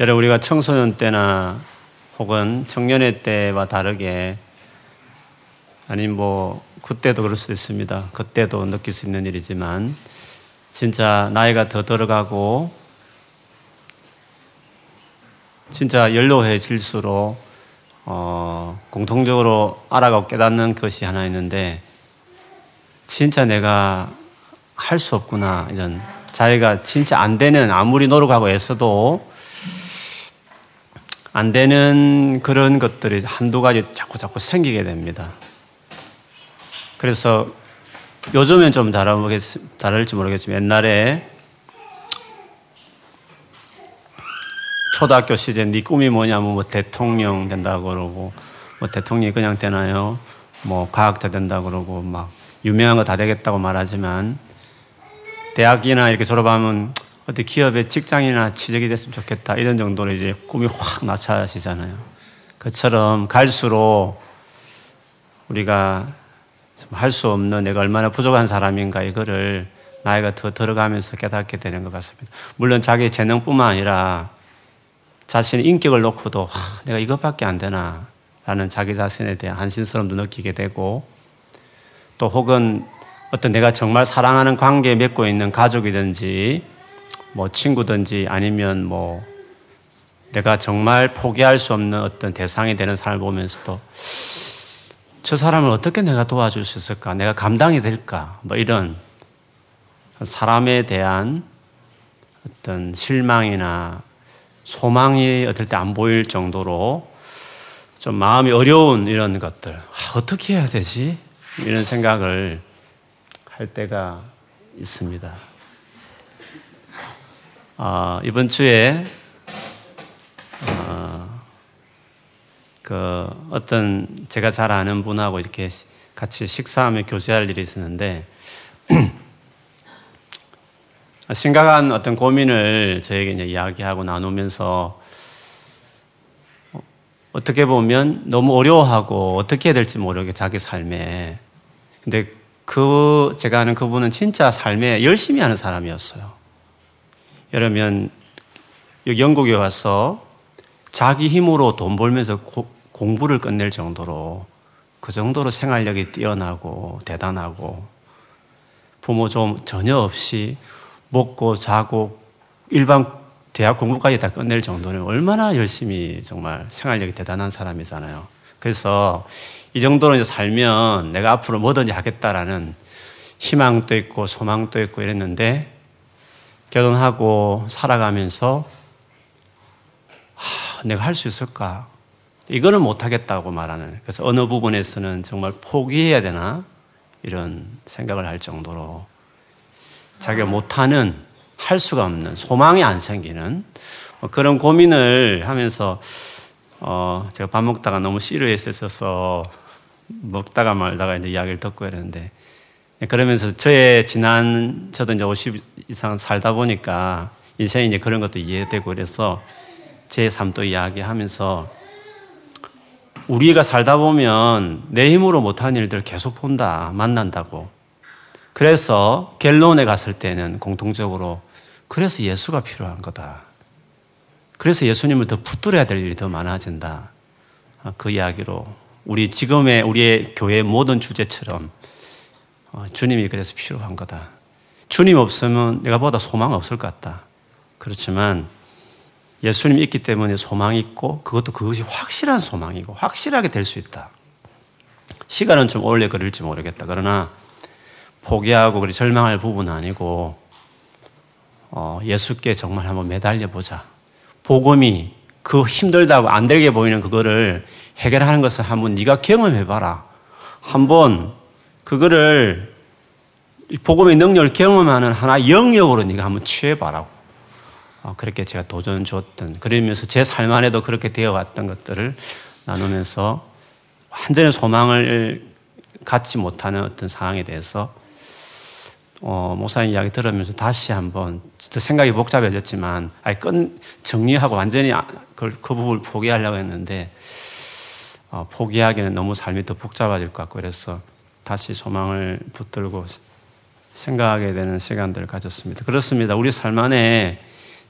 여러분 우리가 청소년 때나 혹은 청년의 때와 다르게 아니 뭐 그때도 그럴 수 있습니다. 그때도 느낄 수 있는 일이지만 진짜 나이가 더 들어가고 진짜 연로해질수록 어, 공통적으로 알아가고 깨닫는 것이 하나 있는데 진짜 내가 할 수 없구나 이런 자기가 진짜 안 되는 아무리 노력하고 애써도 안 되는 그런 것들이 한두 가지 자꾸 자꾸 생기게 됩니다. 그래서 요즘엔 좀 다를지 모르겠지만 옛날에 초등학교 시절 네 꿈이 뭐냐면 뭐 대통령 된다고 그러고 뭐 대통령이 그냥 되나요? 뭐 과학자 된다고 그러고 막 유명한 거 다 되겠다고 말하지만 대학이나 이렇게 졸업하면 어디 기업에 직장이나 취직이 됐으면 좋겠다 이런 정도로 이제 꿈이 확 낮춰지잖아요. 그처럼 갈수록 우리가 할 수 없는 내가 얼마나 부족한 사람인가 이거를 나이가 더 들어가면서 깨닫게 되는 것 같습니다. 물론 자기 재능뿐만 아니라 자신의 인격을 놓고도 하, 내가 이것밖에 안 되나 라는 자기 자신에 대한 한심스러움도 느끼게 되고 또 혹은 어떤 내가 정말 사랑하는 관계에 맺고 있는 가족이든지 뭐 친구든지 아니면 뭐 내가 정말 포기할 수 없는 어떤 대상이 되는 사람을 보면서도 저 사람을 어떻게 내가 도와줄 수 있을까? 내가 감당이 될까? 뭐 이런 사람에 대한 어떤 실망이나 소망이 어떨 때 안 보일 정도로 좀 마음이 어려운 이런 것들. 아, 어떻게 해야 되지? 이런 생각을 할 때가 있습니다. 어, 이번 주에 어, 그 어떤 제가 잘 아는 분하고 이렇게 같이 식사하며 교제할 일이 있었는데 심각한 어떤 고민을 저에게 이제 이야기하고 나누면서 어떻게 보면 너무 어려워하고 어떻게 해야 될지 모르게 자기 삶에 근데 그 제가 아는 그분은 진짜 삶에 열심히 하는 사람이었어요. 여러분 여기 영국에 와서 자기 힘으로 돈 벌면서 고, 공부를 끝낼 정도로 그 정도로 생활력이 뛰어나고 대단하고 부모 좀 전혀 없이 먹고 자고 일반 대학 공부까지 다 끝낼 정도는 얼마나 열심히 정말 생활력이 대단한 사람이잖아요. 그래서 이 정도로 살면 내가 앞으로 뭐든지 하겠다라는 희망도 있고 소망도 있고 이랬는데 결혼하고 살아가면서 하, 내가 할 수 있을까? 이거는 못하겠다고 말하는. 그래서 어느 부분에서는 정말 포기해야 되나? 이런 생각을 할 정도로 자기가 못하는, 할 수가 없는, 소망이 안 생기는 뭐 그런 고민을 하면서 어, 제가 밥 먹다가 너무 씨르했었어서 먹다가 말다가 이제 이야기를 듣고 이랬는데 그러면서 저의 지난 저도 이제 50 이상 살다 보니까 인생에 이제 그런 것도 이해되고 그래서 제 삶도 이야기하면서 우리가 살다 보면 내 힘으로 못한 일들 계속 본다, 만난다고. 그래서 갤론에 갔을 때는 공통적으로 그래서 예수가 필요한 거다. 그래서 예수님을 더 붙들어야 될 일이 더 많아진다. 그 이야기로 우리 지금의 우리의 교회 모든 주제처럼 어, 주님이 그래서 필요한 거다. 주님 없으면 내가 보다 소망 없을 것 같다. 그렇지만 예수님이 있기 때문에 소망이 있고 그것도 그것이 확실한 소망이고 확실하게 될 수 있다. 시간은 좀 오래 걸릴지 모르겠다. 그러나 포기하고 그리 절망할 부분은 아니고 어, 예수께 정말 한번 매달려 보자. 복음이 그 힘들다고 안 되게 보이는 그거를 해결하는 것을 한번 네가 경험해 봐라. 한번 그거를 복음의 능력을 경험하는 하나 영역으로 네가 한번 취해 봐라고. 어, 그렇게 제가 도전 줬던 그러면서 제 삶 안에도 그렇게 되어 왔던 것들을 나누면서 완전히 소망을 갖지 못하는 어떤 상황에 대해서 어, 목사님 이야기 들으면서 다시 한번 생각이 복잡해졌지만 아예 끝 정리하고 완전히 아, 그, 그 부분을 포기하려고 했는데 어, 포기하기는 너무 삶이 더 복잡해질 것 같고 그래서 다시 소망을 붙들고 생각하게 되는 시간들을 가졌습니다. 그렇습니다. 우리 삶 안에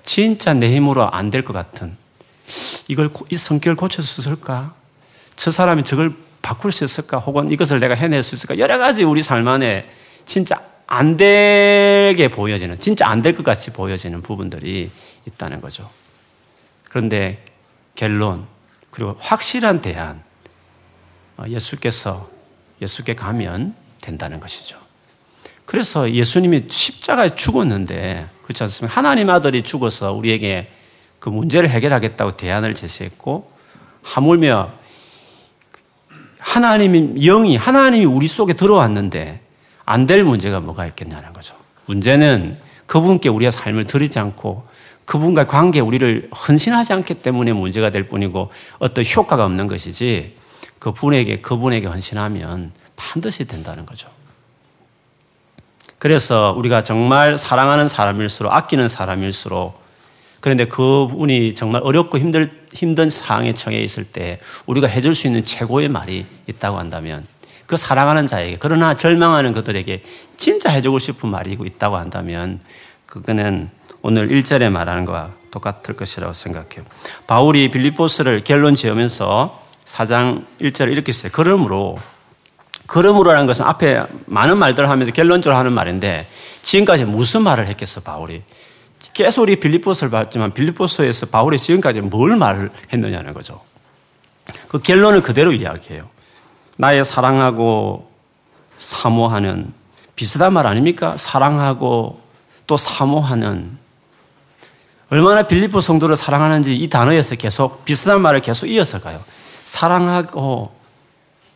진짜 내 힘으로 안 될 것 같은 이걸 이 성격을 고칠 수 있을까? 저 사람이 저걸 바꿀 수 있을까? 혹은 이것을 내가 해낼 수 있을까? 여러 가지 우리 삶 안에 진짜 안 되게 보여지는, 진짜 안 될 것 같이 보여지는 부분들이 있다는 거죠. 그런데 결론, 그리고 확실한 대안, 어, 예수께서 예수께 가면 된다는 것이죠. 그래서 예수님이 십자가에 죽었는데, 그렇지 않습니까? 하나님 아들이 죽어서 우리에게 그 문제를 해결하겠다고 대안을 제시했고, 하물며 하나님이 영이 하나님이 우리 속에 들어왔는데 안 될 문제가 뭐가 있겠냐는 거죠. 문제는 그분께 우리의 삶을 드리지 않고 그분과 관계에 우리를 헌신하지 않기 때문에 문제가 될 뿐이고 어떤 효과가 없는 것이지 그분에게 그분에게 헌신하면 반드시 된다는 거죠. 그래서 우리가 정말 사랑하는 사람일수록 아끼는 사람일수록 그런데 그분이 정말 어렵고 힘들, 힘든 상황에 처해 있을 때 우리가 해줄 수 있는 최고의 말이 있다고 한다면 그 사랑하는 자에게 그러나 절망하는 그들에게 진짜 해주고 싶은 말이 있다고 한다면 그거는 오늘 1절에 말하는 것과 똑같을 것이라고 생각해요. 바울이 빌립보스를 결론 지으면서 4장 1절에 이렇게 써요. 그러므로 그러므로라는 것은 앞에 많은 말들을 하면서 결론적으로 하는 말인데 지금까지 무슨 말을 했겠어 바울이 계속 우리 빌립보스를 봤지만 빌립보스에서 바울이 지금까지 뭘 말을 했느냐는 거죠. 그 결론을 그대로 이야기해요. 나의 사랑하고 사모하는 비슷한 말 아닙니까? 사랑하고 또 사모하는 얼마나 빌립보 성도를 사랑하는지 이 단어에서 계속 비슷한 말을 계속 이어서 가요. 사랑하고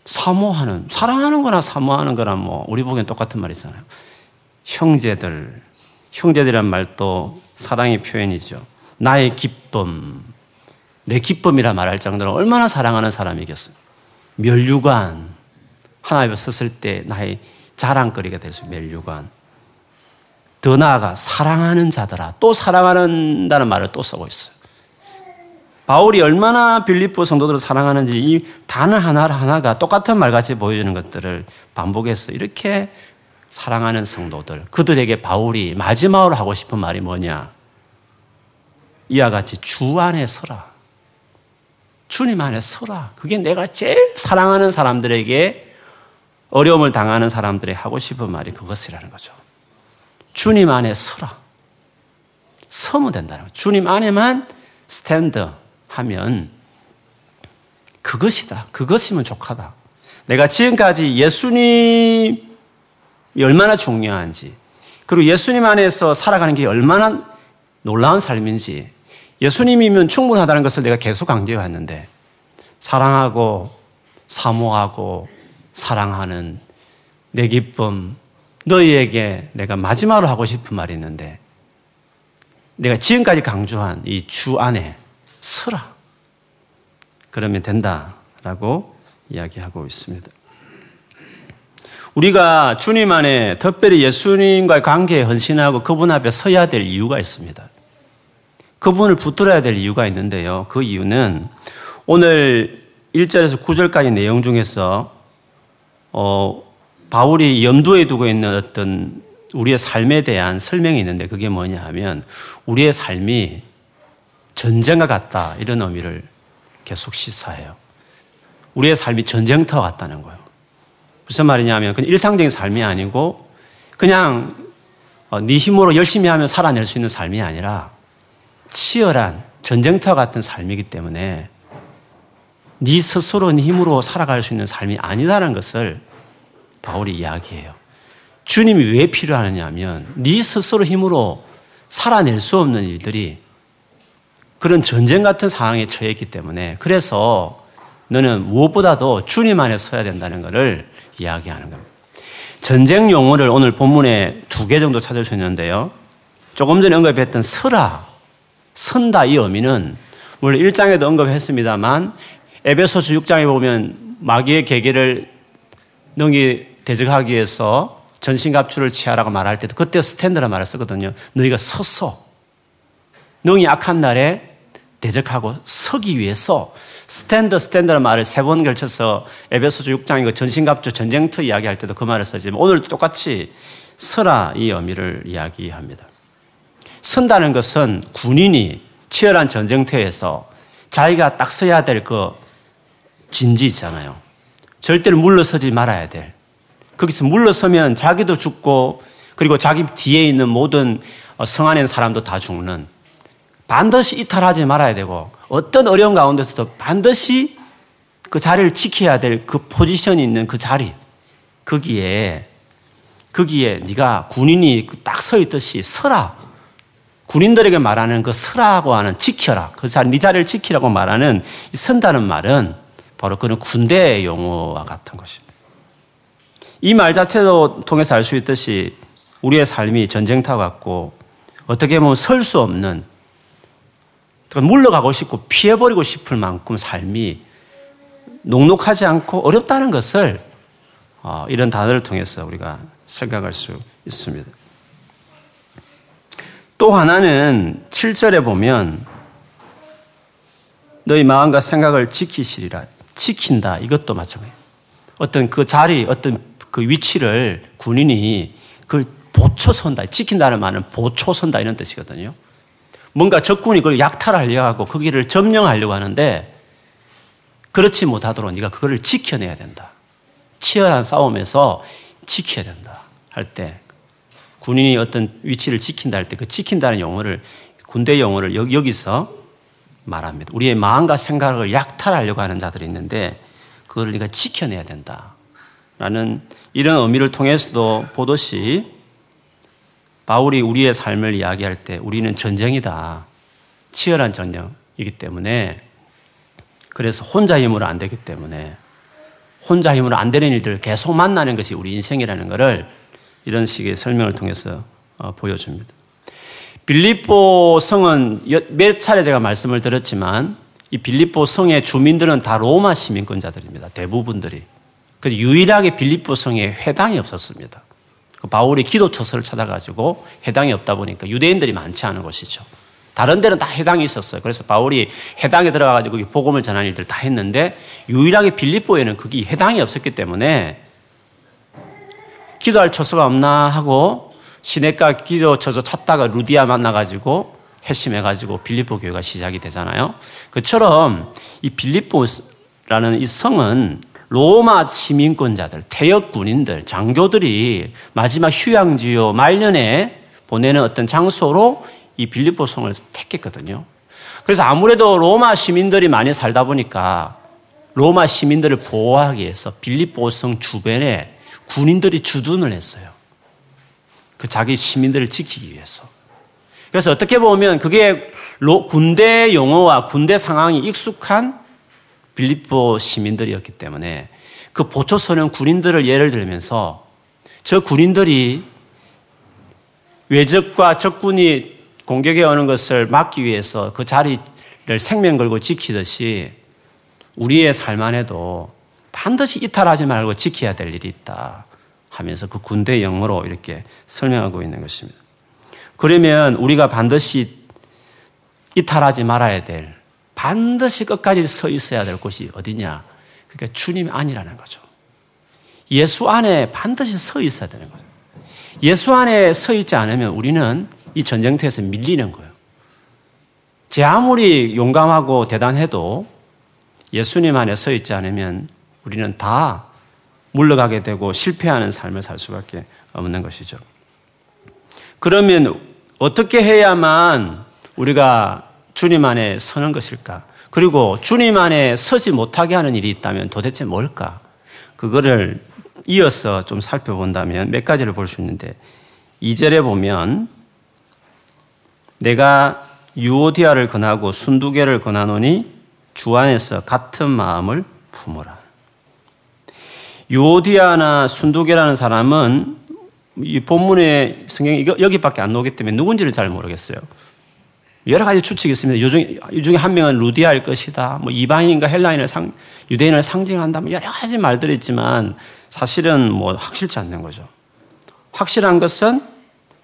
사모하는 사랑하는 거나 사모하는 거나 뭐 우리 보기엔 똑같은 말이잖아요. 형제들 형제들이란 말도 사랑의 표현이죠. 나의 기쁨, 내 기쁨이라 말할 정도로 얼마나 사랑하는 사람이겠어요. 멸류관, 하나님을 썼을 때 나의 자랑거리가 될 수, 멸류관. 더 나아가 사랑하는 자들아. 또 사랑한다는 말을 또 쓰고 있어요. 바울이 얼마나 빌립보 성도들을 사랑하는지 이 단어 하나 하나가 똑같은 말같이 보여주는 것들을 반복해서 이렇게 사랑하는 성도들, 그들에게 바울이 마지막으로 하고 싶은 말이 뭐냐? 이와 같이 주 안에 서라. 주님 안에 서라. 그게 내가 제일 사랑하는 사람들에게 어려움을 당하는 사람들이 하고 싶은 말이 그것이라는 거죠. 주님 안에 서라. 서면 된다는 거죠. 주님 안에만 스탠드 하면 그것이다. 그것이면 족하다. 내가 지금까지 예수님 얼마나 중요한지, 그리고 예수님 안에서 살아가는 게 얼마나 놀라운 삶인지, 예수님이면 충분하다는 것을 내가 계속 강조해 왔는데, 사랑하고, 사모하고, 사랑하는 내 기쁨, 너희에게 내가 마지막으로 하고 싶은 말이 있는데, 내가 지금까지 강조한 이 주 안에 서라. 그러면 된다 라고 이야기하고 있습니다. 우리가 주님 안에 특별히 예수님과의 관계에 헌신하고 그분 앞에 서야 될 이유가 있습니다. 그분을 붙들어야 될 이유가 있는데요. 그 이유는 오늘 1절에서 9절까지 내용 중에서 어, 바울이 염두에 두고 있는 어떤 우리의 삶에 대한 설명이 있는데 그게 뭐냐 하면 우리의 삶이 전쟁과 같다 이런 의미를 계속 시사해요. 우리의 삶이 전쟁터 같다는 거예요. 무슨 말이냐면 그냥 일상적인 삶이 아니고 그냥 어, 네 힘으로 열심히 하면 살아낼 수 있는 삶이 아니라 치열한 전쟁터 같은 삶이기 때문에 네 스스로 네 힘으로 살아갈 수 있는 삶이 아니다라는 것을 바울이 이야기해요. 주님이 왜 필요하느냐 하면 네 스스로 힘으로 살아낼 수 없는 일들이 그런 전쟁 같은 상황에 처해 있기 때문에 그래서 너는 무엇보다도 주님 안에 서야 된다는 것을 이야기하는 겁니다. 전쟁 용어를 오늘 본문에 두 개 정도 찾을 수 있는데요. 조금 전에 언급했던 서라, 선다 이 의미는 물론 1장에도 언급했습니다만 에베소서 6장에 보면 마귀의 계계를 능히 대적하기 위해서 전신갑주를 취하라고 말할 때도 그때 스탠드라 말을 쓰거든요. 너희가 서서 능히 악한 날에 대적하고 서기 위해서 스탠드 스탠드라는 말을 세 번 걸쳐서 에베소서 6장이고 전신갑주 전쟁터 이야기할 때도 그 말을 쓰지만 오늘도 똑같이 서라 이 의미를 이야기합니다. 선다는 것은 군인이 치열한 전쟁터에서 자기가 딱 서야 될 그 진지 있잖아요. 절대로 물러서지 말아야 될. 거기서 물러서면 자기도 죽고 그리고 자기 뒤에 있는 모든 어, 성 안에 있는 사람도 다 죽는 반드시 이탈하지 말아야 되고 어떤 어려운 가운데서도 반드시 그 자리를 지켜야 될 그 포지션이 있는 그 자리 거기에 거기에 네가 군인이 그 딱서 있듯이 서라. 군인들에게 말하는 그 서라고 하는 지켜라. 그 자리, 네 자리를 지키라고 말하는 선다는 말은 바로 그런 군대의 용어와 같은 것입니다. 이 말 자체도 통해서 알 수 있듯이 우리의 삶이 전쟁터 같고 어떻게 보면 설 수 없는 물러가고 싶고 피해버리고 싶을 만큼 삶이 녹록하지 않고 어렵다는 것을 어, 이런 단어를 통해서 우리가 생각할 수 있습니다. 또 하나는 7절에 보면 너희 마음과 생각을 지키시리라. 지킨다. 이것도 마찬가지예요. 어떤 그 자리, 어떤 그 위치를 군인이 그걸 보초선다. 지킨다는 말은 보초선다 이런 뜻이거든요. 뭔가 적군이 그걸 약탈하려고 하고 거기를 점령하려고 하는데 그렇지 못하도록 네가 그거를 지켜내야 된다. 치열한 싸움에서 지켜야 된다. 할 때 군인이 어떤 위치를 지킨다 할 때 그 지킨다는 용어를 군대 용어를 여기서 말합니다. 우리의 마음과 생각을 약탈하려고 하는 자들이 있는데 그걸 네가 지켜내야 된다. 라는 이런 의미를 통해서도 보듯이 바울이 우리의 삶을 이야기할 때 우리는 전쟁이다. 치열한 전쟁이기 때문에 그래서 혼자 힘으로 안 되기 때문에 혼자 힘으로 안 되는 일들을 계속 만나는 것이 우리 인생이라는 것을 이런 식의 설명을 통해서 어, 보여줍니다. 빌립보 성은 몇 차례 제가 말씀을 드렸지만 이 빌립보 성의 주민들은 다 로마 시민권자들입니다. 대부분들이. 그 유일하게 빌립보 성에 회당이 없었습니다. 그 바울이 기도처서를 찾아가지고 해당이 없다 보니까 유대인들이 많지 않은 곳이죠. 다른 데는 다 해당이 있었어요. 그래서 바울이 해당에 들어가가지고 복음을 전하는 일들 다 했는데 유일하게 빌립보에는 그게 해당이 없었기 때문에 기도할 처소가 없나 하고 시내가 기도 처소 찾다가 루디아 만나가지고 회심해가지고 빌립보 교회가 시작이 되잖아요. 그처럼 이 빌립보라는 이 성은 로마 시민권자들, 태역 군인들, 장교들이 마지막 휴양지요 말년에 보내는 어떤 장소로 이 빌립보 성을 택했거든요. 그래서 아무래도 로마 시민들이 많이 살다 보니까 로마 시민들을 보호하기 위해서 빌립보 성 주변에 군인들이 주둔을 했어요. 그 자기 시민들을 지키기 위해서. 그래서 어떻게 보면 그게 군대 용어와 군대 상황이 익숙한 빌립보 시민들이었기 때문에 그 보초 소년 군인들을 예를 들면서 저 군인들이 외적과 적군이 공격해 오는 것을 막기 위해서 그 자리를 생명 걸고 지키듯이 우리의 삶 안에도 반드시 이탈하지 말고 지켜야 될 일이 있다 하면서 그 군대 영어로 이렇게 설명하고 있는 것입니다. 그러면 우리가 반드시 이탈하지 말아야 될 반드시 끝까지 서 있어야 될 곳이 어디냐? 그러니까 주님 안이라는 거죠. 예수 안에 반드시 서 있어야 되는 거죠. 예수 안에 서 있지 않으면 우리는 이 전쟁터에서 밀리는 거예요. 제 아무리 용감하고 대단해도 예수님 안에 서 있지 않으면 우리는 다 물러가게 되고 실패하는 삶을 살 수밖에 없는 것이죠. 그러면 어떻게 해야만 우리가 주님 안에 서는 것일까? 그리고 주님 안에 서지 못하게 하는 일이 있다면 도대체 뭘까? 그거를 이어서 좀 살펴본다면 몇 가지를 볼 수 있는데 2절에 보면 내가 유오디아를 권하고 순두개를 권하노니 주 안에서 같은 마음을 품어라. 유오디아나 순두개라는 사람은 이 본문의 성경이 여기밖에 안 나오기 때문에 누군지를 잘 모르겠어요. 여러 가지 추측이 있습니다. 이 중에, 이 중에 한 명은 루디아일 것이다. 뭐 이방인과 헬라인을 상, 유대인을 상징한다. 뭐 여러 가지 말들이 있지만 사실은 뭐 확실치 않는 거죠. 확실한 것은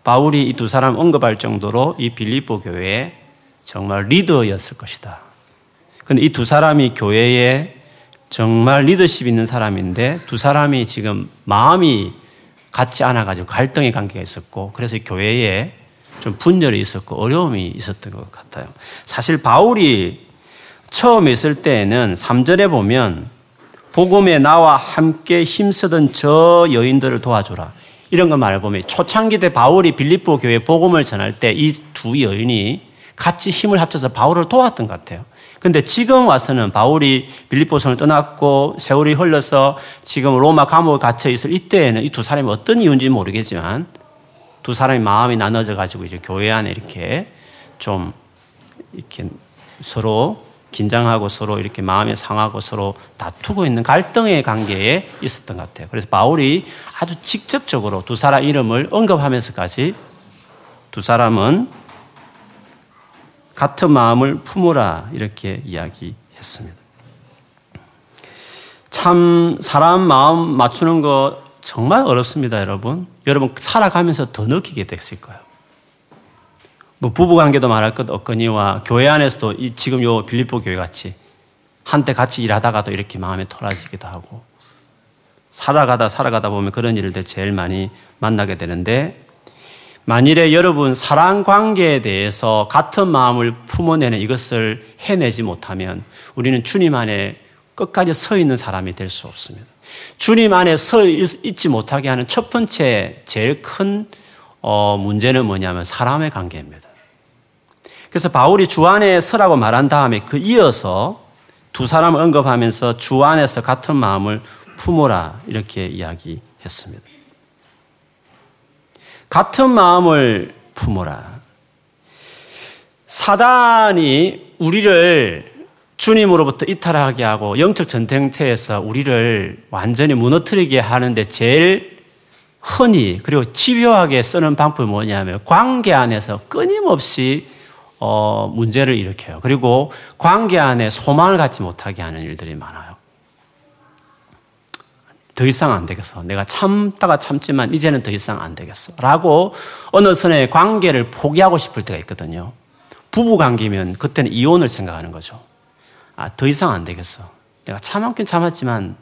바울이 이 두 사람 언급할 정도로 이 빌립보 교회에 정말 리더였을 것이다. 근데 이 두 사람이 교회에 정말 리더십 있는 사람인데 두 사람이 지금 마음이 같지 않아가지고 갈등의 관계가 있었고 그래서 교회에 좀 분열이 있었고 어려움이 있었던 것 같아요. 사실 바울이 처음 있을 때에는 3절에 보면 복음에 나와 함께 힘쓰던 저 여인들을 도와주라. 이런 거 말을 보면 초창기 때 바울이 빌립보 교회 복음을 전할 때 이 두 여인이 같이 힘을 합쳐서 바울을 도왔던 것 같아요. 근데 지금 와서는 바울이 빌립보성을 떠났고 세월이 흘러서 지금 로마 감옥에 갇혀 있을 이때에는 이 두 사람이 어떤 이유인지 모르겠지만 두 사람이 마음이 나눠져 가지고 이제 교회 안에 이렇게 좀 이렇게 서로 긴장하고 서로 이렇게 마음이 상하고 서로 다투고 있는 갈등의 관계에 있었던 것 같아요. 그래서 바울이 아주 직접적으로 두 사람 이름을 언급하면서까지 두 사람은 같은 마음을 품으라 이렇게 이야기했습니다. 참 사람 마음 맞추는 거 정말 어렵습니다, 여러분. 여러분 살아가면서 더 느끼게 됐을 거예요. 뭐 부부 관계도 말할 것 없거니와 교회 안에서도 이 지금 요 빌립보 교회 같이 한때 같이 일하다가도 이렇게 마음에 토라지기도 하고 살아가다 살아가다 보면 그런 일들 제일 많이 만나게 되는데 만일에 여러분 사랑 관계에 대해서 같은 마음을 품어내는 이것을 해내지 못하면 우리는 주님 안에 끝까지 서 있는 사람이 될 수 없습니다. 주님 안에 서 있지 못하게 하는 첫 번째 제일 큰 어, 문제는 뭐냐면 사람의 관계입니다. 그래서 바울이 주 안에 서라고 말한 다음에 그 이어서 두 사람을 언급하면서 주 안에서 같은 마음을 품어라 이렇게 이야기했습니다. 같은 마음을 품어라. 사단이 우리를 주님으로부터 이탈하게 하고 영적 전쟁터에서 우리를 완전히 무너뜨리게 하는데 제일 흔히 그리고 집요하게 쓰는 방법이 뭐냐면 관계 안에서 끊임없이 어, 문제를 일으켜요. 그리고 관계 안에 소망을 갖지 못하게 하는 일들이 많아요. 더 이상 안 되겠어. 내가 참다가 참지만 이제는 더 이상 안 되겠어. 라고 어느 선에 관계를 포기하고 싶을 때가 있거든요. 부부 관계면 그때는 이혼을 생각하는 거죠. 아, 더 이상 안 되겠어. 내가 참았긴 참았지만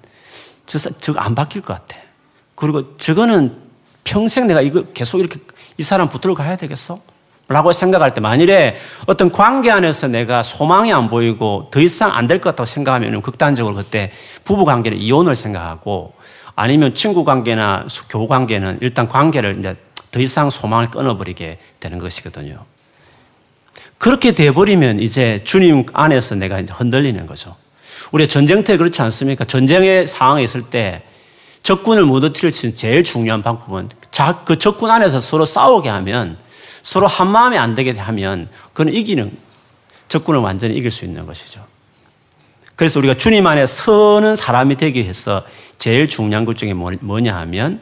저, 저거 안 바뀔 것 같아. 그리고 저거는 평생 내가 이거 계속 이렇게 이 사람 붙들어 가야 되겠어? 라고 생각할 때 만일에 어떤 관계 안에서 내가 소망이 안 보이고 더 이상 안 될 것 같다고 생각하면 극단적으로 그때 부부 관계는 이혼을 생각하고 아니면 친구 관계나 교우 관계는 일단 관계를 이제 더 이상 소망을 끊어버리게 되는 것이거든요. 그렇게 돼버리면 이제 주님 안에서 내가 이제 흔들리는 거죠. 우리 전쟁터에 그렇지 않습니까? 전쟁의 상황에 있을 때 적군을 무너뜨릴 수 있는 제일 중요한 방법은 그 적군 안에서 서로 싸우게 하면 서로 한 마음이 안 되게 하면 그는 이기는 적군을 완전히 이길 수 있는 것이죠. 그래서 우리가 주님 안에 서는 사람이 되기 위해서 제일 중요한 것 중에 뭐, 뭐냐 하면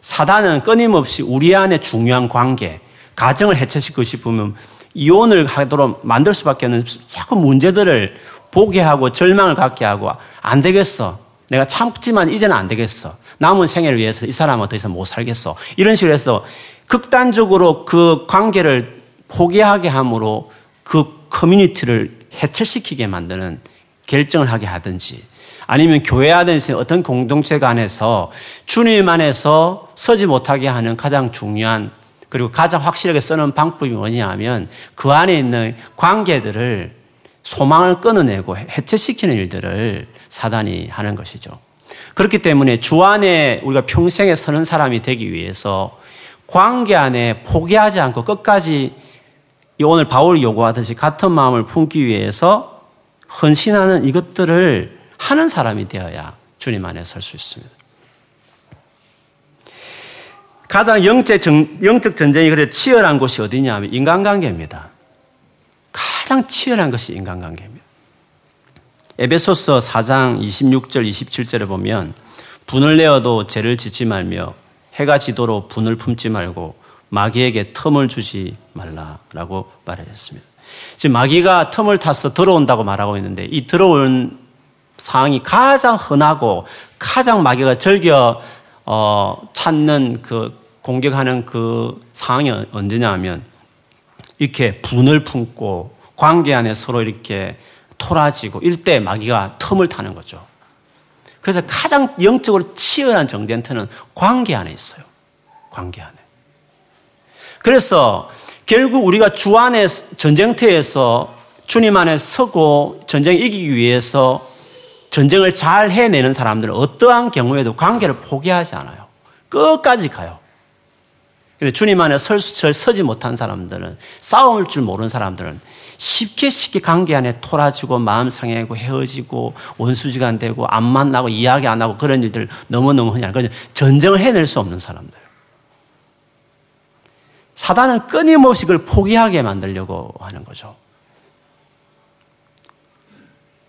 사단은 끊임없이 우리 안에 중요한 관계, 가정을 해체시키고 싶으면 이혼을 하도록 만들 수밖에 없는 자꾸 문제들을 보게 하고 절망을 갖게 하고 안 되겠어. 내가 참지만 이제는 안 되겠어. 남은 생애를 위해서 이 사람은 더 이상 못 살겠어. 이런 식으로 해서 극단적으로 그 관계를 포기하게 함으로 그 커뮤니티를 해체시키게 만드는 결정을 하게 하든지 아니면 교회 안에서 어떤 공동체 간에서 주님 안에서 서지 못하게 하는 가장 중요한 그리고 가장 확실하게 쓰는 방법이 뭐냐 하면 그 안에 있는 관계들을 소망을 끊어내고 해체시키는 일들을 사단이 하는 것이죠. 그렇기 때문에 주 안에 우리가 평생에 서는 사람이 되기 위해서 관계 안에 포기하지 않고 끝까지 오늘 바울이 요구하듯이 같은 마음을 품기 위해서 헌신하는 이것들을 하는 사람이 되어야 주님 안에 설 수 있습니다. 가장 영적, 정, 영적 전쟁이 그래 치열한 곳이 어디냐 하면 인간관계입니다. 가장 치열한 것이 인간관계입니다. 에베소서 4장 26절, 27절에 보면 분을 내어도 죄를 짓지 말며 해가 지도록 분을 품지 말고 마귀에게 틈을 주지 말라라고 말했습니다. 지금 마귀가 틈을 타서 들어온다고 말하고 있는데 이 들어온 상황이 가장 흔하고 가장 마귀가 즐겨 어, 찾는 그 공격하는 그 상황이 언제냐 하면 이렇게 분을 품고 관계 안에 서로 이렇게 토라지고 일대 마귀가 틈을 타는 거죠. 그래서 가장 영적으로 치열한 정전터는 관계 안에 있어요. 관계 안에. 그래서 결국 우리가 주 안에 전쟁터에서 주님 안에 서고 전쟁 이기기 위해서 전쟁을 잘 해내는 사람들은 어떠한 경우에도 관계를 포기하지 않아요. 끝까지 가요. 근데 주님 안에 설, 설, 서지 못한 사람들은 싸울 줄 모르는 사람들은 쉽게 쉽게 관계 안에 토라지고 마음 상해고 헤어지고 원수지간 되고 안 만나고 이야기 안 하고 그런 일들 너무너무 흔히 하는 전쟁을 해낼 수 없는 사람들. 사단은 끊임없이 그걸 포기하게 만들려고 하는 거죠.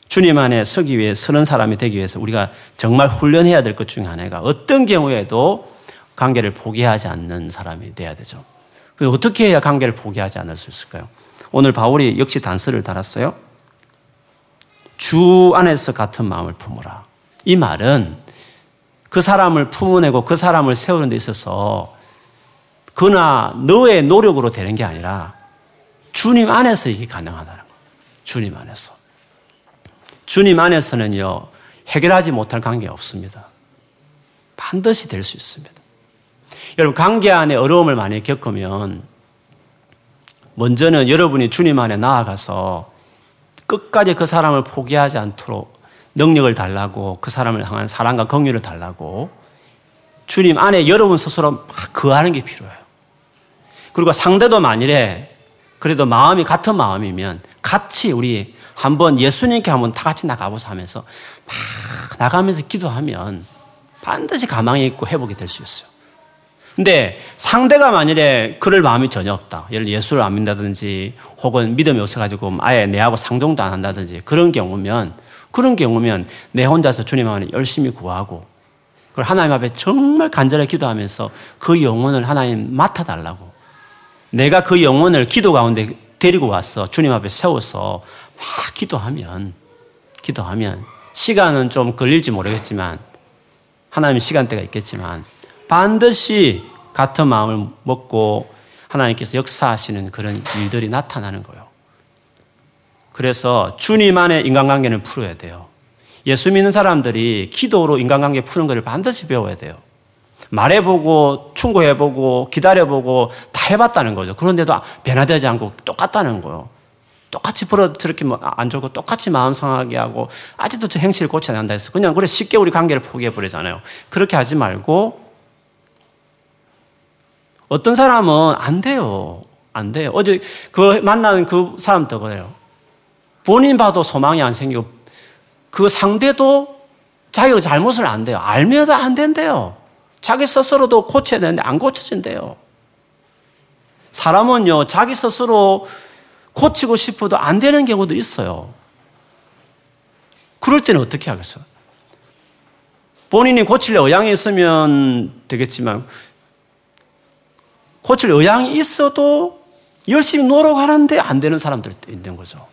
주님 안에 서기 위해 서는 사람이 되기 위해서 우리가 정말 훈련해야 될 것 중에 하나가 어떤 경우에도 관계를 포기하지 않는 사람이 돼야 되죠. 어떻게 해야 관계를 포기하지 않을 수 있을까요? 오늘 바울이 역시 단서를 달았어요. 주 안에서 같은 마음을 품으라. 이 말은 그 사람을 품어내고 그 사람을 세우는 데 있어서 그나 너의 노력으로 되는 게 아니라 주님 안에서 이게 가능하다는 거예요. 주님 안에서. 주님 안에서는요, 해결하지 못할 관계 없습니다. 반드시 될 수 있습니다. 여러분, 관계 안에 어려움을 많이 겪으면, 먼저는 여러분이 주님 안에 나아가서 끝까지 그 사람을 포기하지 않도록 능력을 달라고 그 사람을 향한 사랑과 긍휼을 달라고 주님 안에 여러분 스스로 막 거하는 게 필요해요. 그리고 상대도 만일에 그래도 마음이 같은 마음이면 같이 우리 한번 예수님께 한번 다 같이 나가보자 하면서 막 나가면서 기도하면 반드시 가망이 있고 회복이 될 수 있어요. 근데 상대가 만일에 그럴 마음이 전혀 없다. 예를 예수를 안 믿는다든지 혹은 믿음이 없어가지고 아예 내하고 상종도 안 한다든지 그런 경우면 그런 경우면 내 혼자서 주님 안에 열심히 구하고 그리고 하나님 앞에 정말 간절히 기도하면서 그 영혼을 하나님 맡아달라고 내가 그 영혼을 기도 가운데 데리고 와서 주님 앞에 세워서 막 기도하면, 기도하면, 시간은 좀 걸릴지 모르겠지만, 하나님의 시간대가 있겠지만, 반드시 같은 마음을 먹고 하나님께서 역사하시는 그런 일들이 나타나는 거예요. 그래서 주님 안에 인간관계는 풀어야 돼요. 예수 믿는 사람들이 기도로 인간관계 푸는 것을 반드시 배워야 돼요. 말해보고, 충고해보고, 기다려보고, 다 해봤다는 거죠. 그런데도 변화되지 않고 똑같다는 거예요. 똑같이 저렇게 뭐안 좋고 똑같이 마음 상하게 하고 아직도 저 행실을 고쳐야 한다 해서 그냥 그래 쉽게 우리 관계를 포기해 버리잖아요. 그렇게 하지 말고 어떤 사람은 안 돼요. 안 돼요. 어제 그 만나는 그 사람도 그래요. 본인 봐도 소망이 안 생기고 그 상대도 자기가 잘못을 안 돼요. 알면도 안 된대요. 자기 스스로도 고쳐야 되는데 안 고쳐진대요. 사람은요, 자기 스스로 고치고 싶어도 안 되는 경우도 있어요. 그럴 때는 어떻게 하겠어요? 본인이 고칠 의향이 있으면 되겠지만, 고칠 의향이 있어도 열심히 노력하는데 안 되는 사람들도 있는 거죠.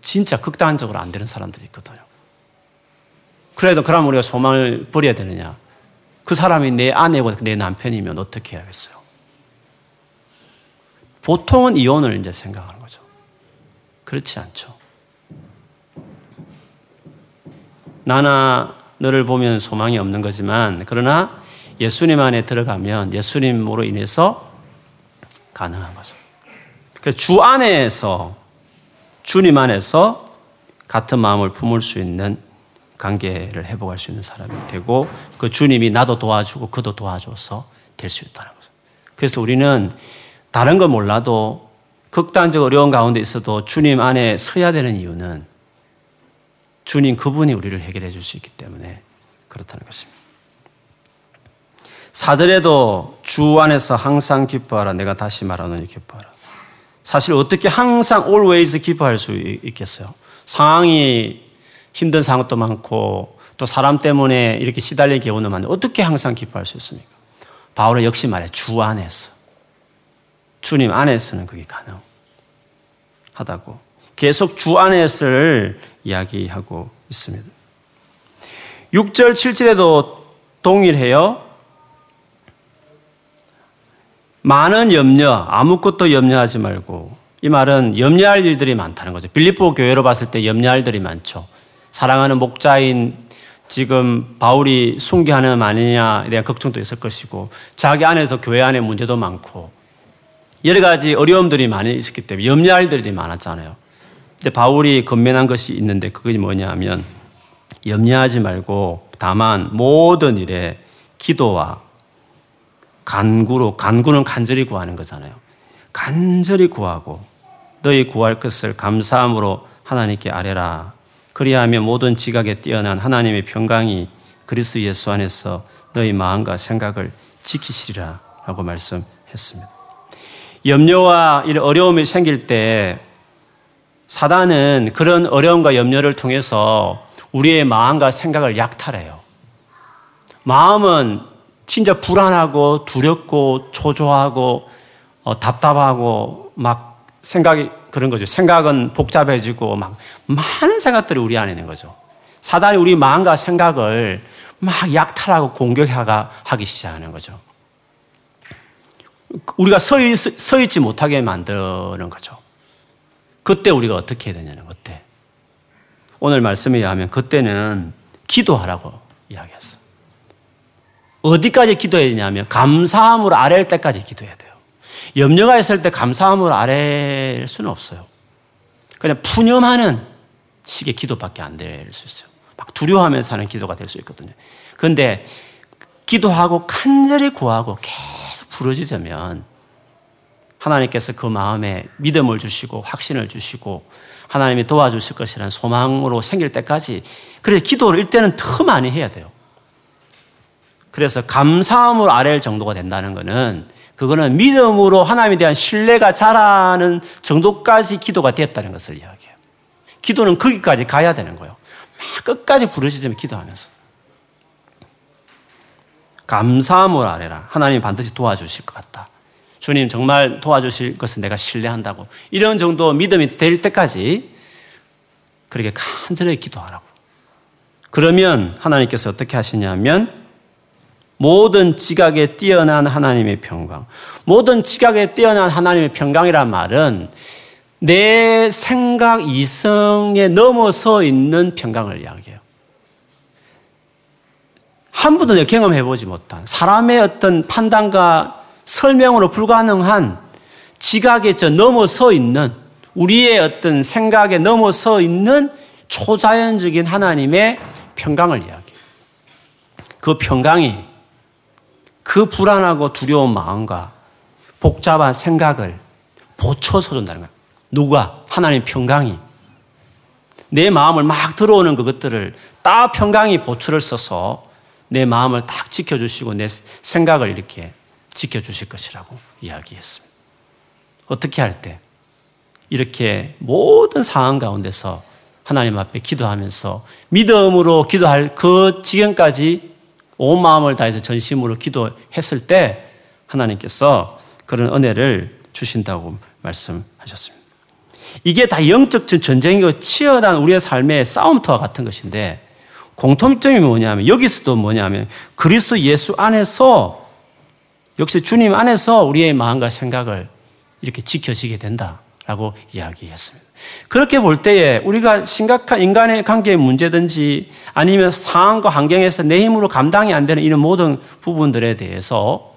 진짜 극단적으로 안 되는 사람들이 있거든요. 그래도 그럼 우리가 소망을 버려야 되느냐? 그 사람이 내 아내고 내 남편이면 어떻게 해야겠어요? 보통은 이혼을 이제 생각하는 거죠. 그렇지 않죠. 나나 너를 보면 소망이 없는 거지만 그러나 예수님 안에 들어가면 예수님으로 인해서 가능한 거죠. 주 안에서 주님 안에서 같은 마음을 품을 수 있는 관계를 회복할 수 있는 사람이 되고 그 주님이 나도 도와주고 그도 도와줘서 될 수 있다는 거죠. 그래서 우리는 다른 거 몰라도 극단적 어려운 가운데 있어도 주님 안에 서야 되는 이유는 주님 그분이 우리를 해결해 줄 수 있기 때문에 그렇다는 것입니다. 사절에도 주 안에서 항상 기뻐하라. 내가 다시 말하노니 기뻐하라. 사실 어떻게 항상 always 기뻐할 수 있겠어요? 상황이 힘든 상황도 많고 또 사람 때문에 이렇게 시달릴 경우는 많은데 어떻게 항상 기뻐할 수 있습니까? 바울은 역시 말해 주 안에서 주님 안에서는 그게 가능하다고 계속 주 안에서를 이야기하고 있습니다. 6절, 7절에도 동일해요. 많은 염려, 아무것도 염려하지 말고 이 말은 염려할 일들이 많다는 거죠. 빌립보 교회로 봤을 때 염려할 일들이 많죠. 사랑하는 목자인 지금 바울이 순교하는 아니냐에 대한 걱정도 있을 것이고 자기 안에서 교회 안에 문제도 많고 여러 가지 어려움들이 많이 있었기 때문에 염려할 일들이 많았잖아요. 근데 바울이 건면한 것이 있는데 그게 뭐냐면 염려하지 말고 다만 모든 일에 기도와 간구로 간구는 간절히 구하는 거잖아요. 간절히 구하고 너희 구할 것을 감사함으로 하나님께 아뢰라. 그리하면 모든 지각에 뛰어난 하나님의 평강이 그리스도 예수 안에서 너희 마음과 생각을 지키시리라 라고 말씀했습니다. 염려와 이런 어려움이 생길 때 사단은 그런 어려움과 염려를 통해서 우리의 마음과 생각을 약탈해요. 마음은 진짜 불안하고 두렵고 초조하고 어, 답답하고 막 생각이 그런 거죠. 생각은 복잡해지고 막 많은 생각들이 우리 안에 있는 거죠. 사단이 우리 마음과 생각을 막 약탈하고 공격하기 시작하는 거죠. 우리가 서, 있, 서 있지 못하게 만드는 거죠. 그때 우리가 어떻게 해야 되냐는 그때. 오늘 말씀에 의하면 그때는 기도하라고 이야기했어. 어디까지 기도해야 되냐면 감사함으로 아랠 때까지 기도해야 돼요. 염려가 있을 때 감사함으로 아랠 수는 없어요. 그냥 푸념하는 식의 기도밖에 안 될 수 있어요. 막 두려워하면서 하는 기도가 될 수 있거든요. 그런데 기도하고 간절히 구하고 계속 부러지자면 하나님께서 그 마음에 믿음을 주시고 확신을 주시고 하나님이 도와주실 것이라는 소망으로 생길 때까지 그래 기도를 일때는 더 많이 해야 돼요. 그래서 감사함으로 아랠 정도가 된다는 것은 그거는 믿음으로 하나님에 대한 신뢰가 자라는 정도까지 기도가 됐다는 것을 이야기해요. 기도는 거기까지 가야 되는 거예요. 막 끝까지 부르짖으며 기도하면서. 감사함으로 아뢰라. 하나님 반드시 도와주실 것 같다. 주님 정말 도와주실 것을 내가 신뢰한다고. 이런 정도 믿음이 될 때까지 그렇게 간절히 기도하라고. 그러면 하나님께서 어떻게 하시냐면 모든 지각에 뛰어난 하나님의 평강. 모든 지각에 뛰어난 하나님의 평강이란 말은 내 생각 이성에 넘어서 있는 평강을 이야기해요. 한 번도 경험해 보지 못한 사람의 어떤 판단과 설명으로 불가능한 지각에 저 넘어서 있는 우리의 어떤 생각에 넘어서 있는 초자연적인 하나님의 평강을 이야기해요. 그 평강이 그 불안하고 두려운 마음과 복잡한 생각을 보초서 준다는 거예요. 누가? 하나님 평강이. 내 마음을 막 들어오는 그것들을 딱 평강이 보초를 써서 내 마음을 딱 지켜주시고 내 생각을 이렇게 지켜주실 것이라고 이야기했습니다. 어떻게 할 때? 이렇게 모든 상황 가운데서 하나님 앞에 기도하면서 믿음으로 기도할 그 지경까지 온 마음을 다해서 전심으로 기도했을 때 하나님께서 그런 은혜를 주신다고 말씀하셨습니다. 이게 다 영적 전쟁이고 치열한 우리의 삶의 싸움터와 같은 것인데 공통점이 뭐냐면 여기서도 뭐냐면 그리스도 예수 안에서 역시 주님 안에서 우리의 마음과 생각을 이렇게 지켜지게 된다 라고 이야기했습니다. 그렇게 볼 때에 우리가 심각한 인간의 관계의 문제든지 아니면 상황과 환경에서 내 힘으로 감당이 안 되는 이런 모든 부분들에 대해서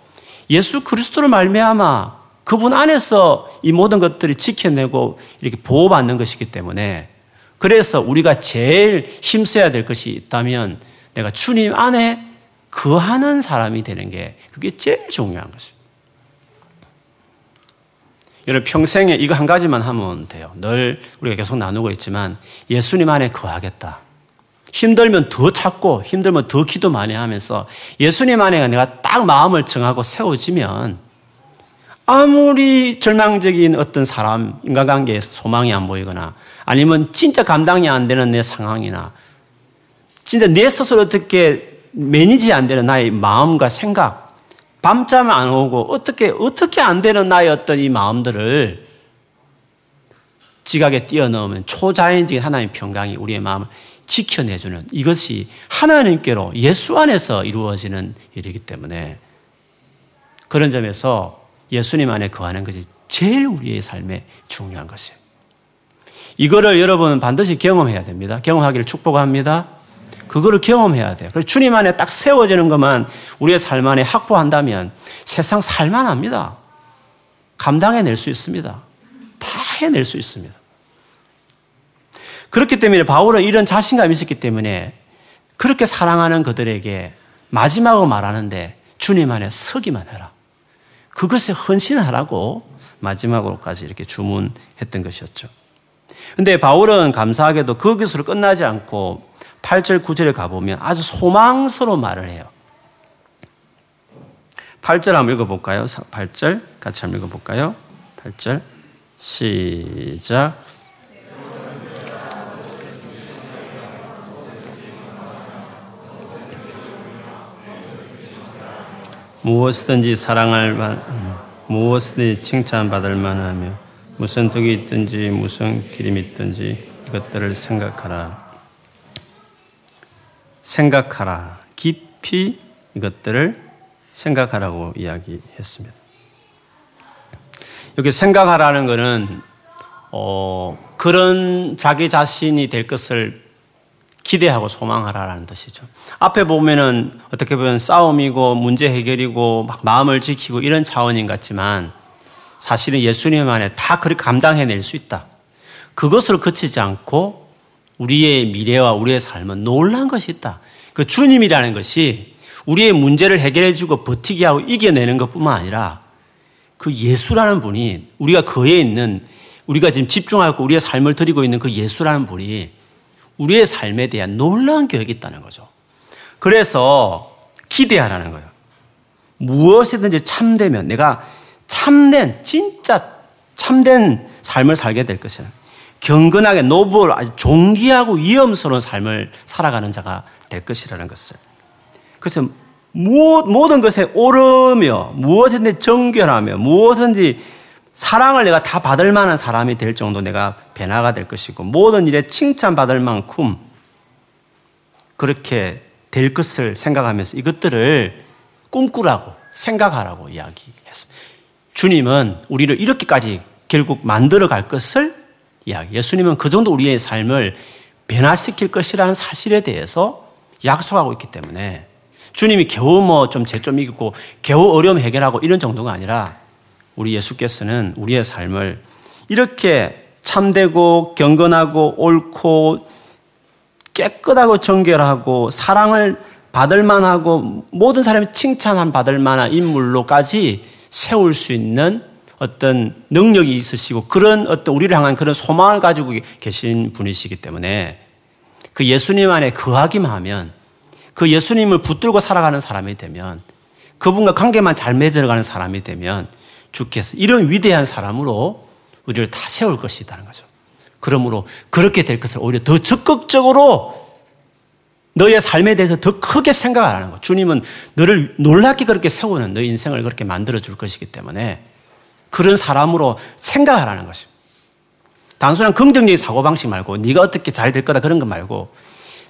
예수 그리스도를 말미암아 그분 안에서 이 모든 것들이 지켜내고 이렇게 보호받는 것이기 때문에 그래서 우리가 제일 힘써야 될 것이 있다면 내가 주님 안에 거하는 사람이 되는 게 그게 제일 중요한 것입니다. 여러분 평생에 이거 한 가지만 하면 돼요. 늘 우리가 계속 나누고 있지만 예수님 안에 거하겠다. 힘들면 더 찾고 힘들면 더 기도 많이 하면서 예수님 안에 내가 딱 마음을 정하고 세워지면 아무리 절망적인 어떤 사람 인간관계에서 소망이 안 보이거나 아니면 진짜 감당이 안 되는 내 상황이나 진짜 내 스스로 어떻게 매니지 안 되는 나의 마음과 생각, 밤잠 안 오고 어떻게 어떻게 안 되는 어떤 이 마음들을 지각에 뛰어넘으면 초자연적인 하나님의 평강이 우리의 마음을 지켜내주는 이것이 하나님께로 예수 안에서 이루어지는 일이기 때문에 그런 점에서 예수님 안에 거하는 것이 제일 우리의 삶에 중요한 것이에요. 이거를 여러분 반드시 경험해야 됩니다. 경험하기를 축복합니다. 그거를 경험해야 돼요. 그래서 주님 안에 딱 세워지는 것만 우리의 삶 안에 확보한다면 세상 살만합니다. 감당해낼 수 있습니다. 다 해낼 수 있습니다. 그렇기 때문에 바울은 이런 자신감이 있었기 때문에 그렇게 사랑하는 그들에게 마지막으로 말하는데 주님 안에 서기만 해라. 그것에 헌신하라고 마지막으로까지 이렇게 주문했던 것이었죠. 근데 바울은 감사하게도 거기서 끝나지 않고 8절, 9절에 가보면 아주 소망스러운 말을 해요. 8절 한번 읽어볼까요? 8절 같이 한번 읽어볼까요? 8절 시작. 무엇이든지 사랑할 만, 음, 무엇이든지 칭찬받을 만하며 무슨 덕이 있든지 무슨 기름이 있든지 이것들을 생각하라. 생각하라. 깊이 이것들을 생각하라고 이야기했습니다. 여기 생각하라는 것은 어, 그런 자기 자신이 될 것을 기대하고 소망하라라는 뜻이죠. 앞에 보면은 어떻게 보면 싸움이고 문제 해결이고 막 마음을 지키고 이런 차원인 것 같지만 사실은 예수님 안에 다 그렇게 감당해낼 수 있다. 그것을 그치지 않고 우리의 미래와 우리의 삶은 놀란 것이 있다. 그 주님이라는 것이 우리의 문제를 해결해주고 버티게 하고 이겨내는 것 뿐만 아니라 그 예수라는 분이 우리가 그에 있는 우리가 지금 집중하고 우리의 삶을 드리고 있는 그 예수라는 분이 우리의 삶에 대한 놀라운 교육이 있다는 거죠. 그래서 기대하라는 거예요. 무엇이든지 참되면 내가 참된, 진짜 참된 삶을 살게 될 것이라. 경건하게 노블, 아주 존귀하고 위험스러운 삶을 살아가는 자가 될 것이라는 것을. 그래서 모든 것에 오르며 무엇이든지 정결하며 무엇든지 사랑을 내가 다 받을 만한 사람이 될 정도 내가 변화가 될 것이고 모든 일에 칭찬받을 만큼 그렇게 될 것을 생각하면서 이것들을 꿈꾸라고 생각하라고 이야기했습니다. 주님은 우리를 이렇게까지 결국 만들어 갈 것을 이야기. 예수님은 그 정도 우리의 삶을 변화시킬 것이라는 사실에 대해서 약속하고 있기 때문에 주님이 겨우 뭐좀 죄좀 이기고 겨우 어려움 해결하고 이런 정도가 아니라 우리 예수께서는 우리의 삶을 이렇게 참되고 경건하고 옳고 깨끗하고 정결하고 사랑을 받을 만하고 모든 사람이 칭찬한 받을 만한 인물로까지 세울 수 있는 어떤 능력이 있으시고 그런 어떤 우리를 향한 그런 소망을 가지고 계신 분이시기 때문에 그 예수님 안에 거하기만 하면 그 예수님을 붙들고 살아가는 사람이 되면 그분과 관계만 잘 맺어가는 사람이 되면 주께서 이런 위대한 사람으로 우리를 다 세울 것이라는 거죠. 그러므로 그렇게 될 것을 오히려 더 적극적으로 너의 삶에 대해서 더 크게 생각하라는 거. 주님은 너를 놀랍게 그렇게 세우는 너 인생을 그렇게 만들어 줄 것이기 때문에 그런 사람으로 생각하라는 것입니다. 단순한 긍정적인 사고방식 말고 네가 어떻게 잘 될 거다 그런 거 말고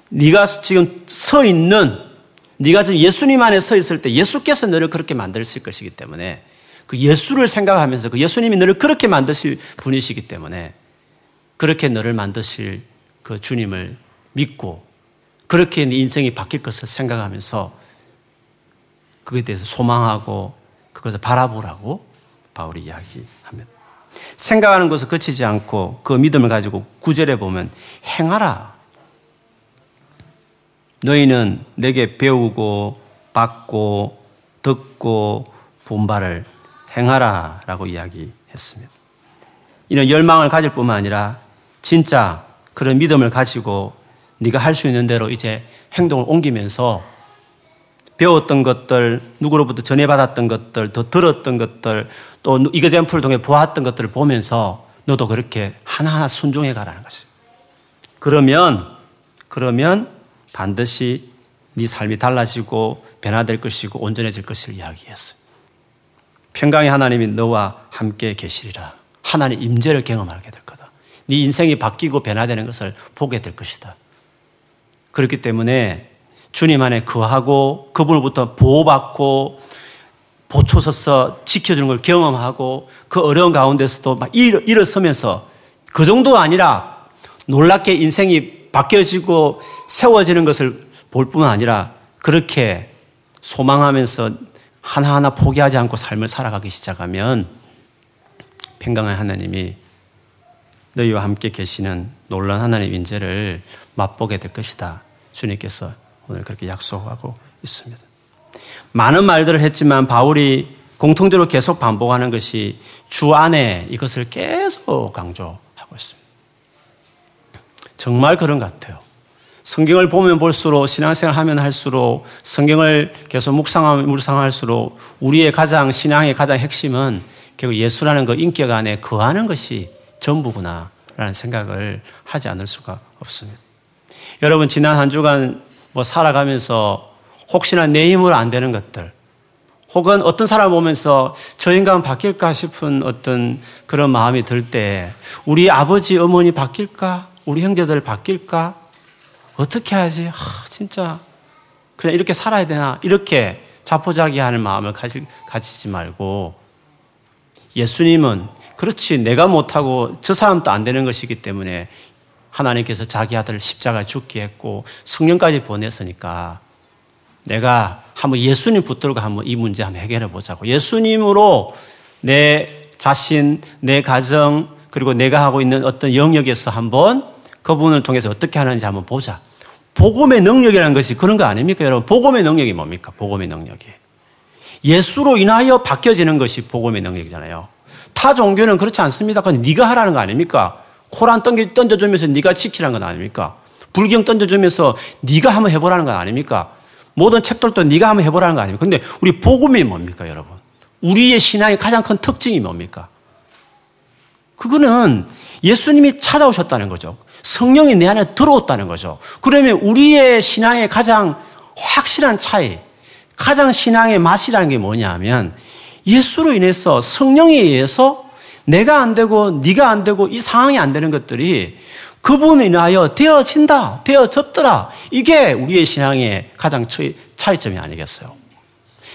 네가 지금 서 있는 네가 지금 예수님 안에 서 있을 때 예수께서 너를 그렇게 만드실 것이기 때문에 그 예수를 생각하면서 그 예수님이 너를 그렇게 만드실 분이시기 때문에 그렇게 너를 만드실 그 주님을 믿고 그렇게 네 인생이 바뀔 것을 생각하면서 그에 대해서 소망하고 그것을 바라보라고 바울이 이야기합니다. 생각하는 것을 그치지 않고 그 믿음을 가지고 구절에 보면 행하라. 너희는 내게 배우고 받고 듣고 본바를 행하라 라고 이야기했습니다. 이런 열망을 가질 뿐만 아니라 진짜 그런 믿음을 가지고 네가 할 수 있는 대로 이제 행동을 옮기면서 배웠던 것들, 누구로부터 전해받았던 것들, 더 들었던 것들, 또 이거젠플을 통해 보았던 것들을 보면서 너도 그렇게 하나하나 순종해 가라는 것이죠. 그러면, 그러면 반드시 네 삶이 달라지고 변화될 것이고 온전해질 것을 이야기했어요. 평강의 하나님이 너와 함께 계시리라. 하나님 임재를 경험하게 될 거다. 네 인생이 바뀌고 변화되는 것을 보게 될 것이다. 그렇기 때문에 주님 안에 거하고 그분으로부터 보호받고 보초서서 지켜주는 걸 경험하고 그 어려운 가운데서도 막 일어서면서 그 정도 아니라 놀랍게 인생이 바뀌어지고 세워지는 것을 볼 뿐만 아니라 그렇게 소망하면서 하나하나 포기하지 않고 삶을 살아가기 시작하면 평강한 하나님이 너희와 함께 계시는 놀란 하나님 인재를 맛보게 될 것이다. 주님께서 오늘 그렇게 약속하고 있습니다. 많은 말들을 했지만 바울이 공통적으로 계속 반복하는 것이 주 안에 이것을 계속 강조하고 있습니다. 정말 그런 것 같아요. 성경을 보면 볼수록 신앙생활 하면 할수록 성경을 계속 묵상하면 묵상할수록 우리의 가장 신앙의 가장 핵심은 결국 예수라는 그 인격 안에 거하는 것이 전부구나라는 생각을 하지 않을 수가 없습니다. 여러분 지난 한 주간 뭐 살아가면서 혹시나 내 힘으로 안 되는 것들 혹은 어떤 사람 보면서 저 인간 바뀔까 싶은 어떤 그런 마음이 들 때 우리 아버지 어머니 바뀔까 우리 형제들 바뀔까 어떻게 하지? 아, 진짜 그냥 이렇게 살아야 되나? 이렇게 자포자기하는 마음을 가지, 가지지 말고 예수님은 그렇지 내가 못하고 저 사람도 안 되는 것이기 때문에 하나님께서 자기 아들을 십자가에 죽게 했고 성령까지 보냈으니까 내가 한번 예수님 붙들고 한번 이 문제 한번 해결해 보자고 예수님으로 내 자신, 내 가정 그리고 내가 하고 있는 어떤 영역에서 한번 그분을 통해서 어떻게 하는지 한번 보자. 복음의 능력이라는 것이 그런 거 아닙니까, 여러분? 복음의 능력이 뭡니까? 복음의 능력이. 예수로 인하여 바뀌어지는 것이 복음의 능력이잖아요. 타 종교는 그렇지 않습니다. 그건 네가 하라는 거 아닙니까? 코란 던져주면서 네가 지키라는 건 아닙니까? 불경 던져주면서 네가 한번 해보라는 건 아닙니까? 모든 책들도 네가 한번 해보라는 거 아닙니까? 근데 우리 복음이 뭡니까, 여러분? 우리의 신앙의 가장 큰 특징이 뭡니까? 그거는 예수님이 찾아오셨다는 거죠. 성령이 내 안에 들어왔다는 거죠. 그러면 우리의 신앙의 가장 확실한 차이, 가장 신앙의 맛이라는 게 뭐냐면 예수로 인해서 성령에 의해서 내가 안 되고 네가 안 되고 이 상황이 안 되는 것들이 그분에 인하여 되어진다, 되어졌더라. 이게 우리의 신앙의 가장 차이점이 아니겠어요.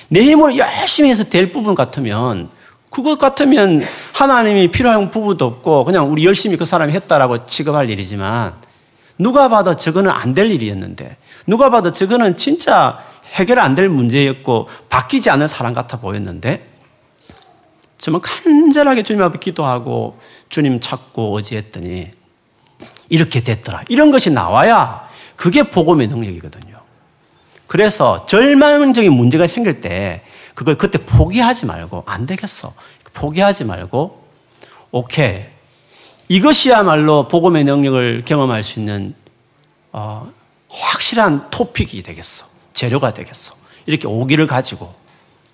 내 힘으로 열심히 해서 될 부분 같으면 그것 같으면 하나님이 필요한 부분도 없고 그냥 우리 열심히 그 사람이 했다라고 취급할 일이지만 누가 봐도 저거는 안 될 일이었는데 누가 봐도 저거는 진짜 해결 안 될 문제였고 바뀌지 않는 사람 같아 보였는데 정말 간절하게 주님 앞에 기도하고 주님 찾고 어지했더니 이렇게 됐더라. 이런 것이 나와야 그게 복음의 능력이거든요. 그래서 절망적인 문제가 생길 때 그걸 그때 포기하지 말고 안 되겠어. 포기하지 말고 오케이. 이것이야말로 복음의 능력을 경험할 수 있는 어, 확실한 토픽이 되겠어. 재료가 되겠어. 이렇게 오기를 가지고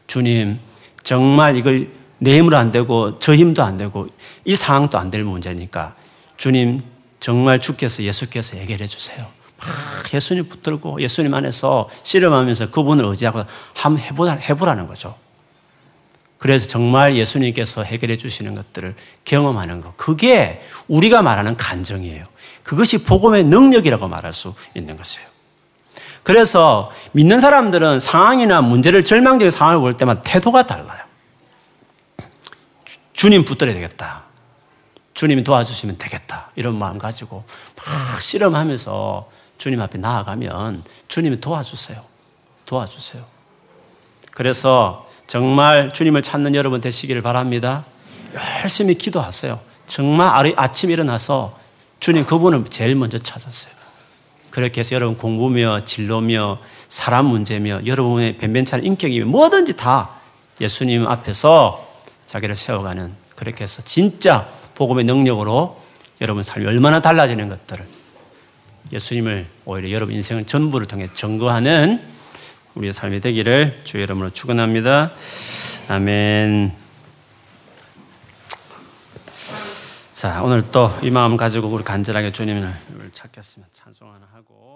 주님 정말 이걸 내 힘으로 안 되고 저 힘도 안 되고 이 상황도 안 될 문제니까 주님 정말 주께서 예수께서 해결해 주세요. 막 예수님 붙들고 예수님 안에서 씨름하면서 그분을 의지하고 한번 해보라, 해보라는 거죠. 그래서 정말 예수님께서 해결해 주시는 것들을 경험하는 것. 그게 우리가 말하는 간정이에요. 그것이 복음의 능력이라고 말할 수 있는 것이에요. 그래서 믿는 사람들은 상황이나 문제를 절망적인 상황을 볼 때마다 태도가 달라요. 주님 붙들어야 되겠다. 주님이 도와주시면 되겠다. 이런 마음 가지고 막 실험하면서 주님 앞에 나아가면 주님이 도와주세요. 도와주세요. 그래서 정말 주님을 찾는 여러분 되시기를 바랍니다. 열심히 기도하세요. 정말 아침 일어나서 주님 그분을 제일 먼저 찾았어요. 그렇게 해서 여러분 공부며 진로며 사람 문제며 여러분의 변변찮은 인격이며 뭐든지 다 예수님 앞에서 자기를 세워가는 그렇게 해서 진짜 복음의 능력으로 여러분 삶이 얼마나 달라지는 것들을 예수님을 오히려 여러분 인생을 전부를 통해 증거하는 우리의 삶이 되기를 주의 이름으로 축원합니다. 아멘. 자, 오늘 또 이 마음 가지고 우리 간절하게 주님을 찾겠습니다. 찬송 하나 하고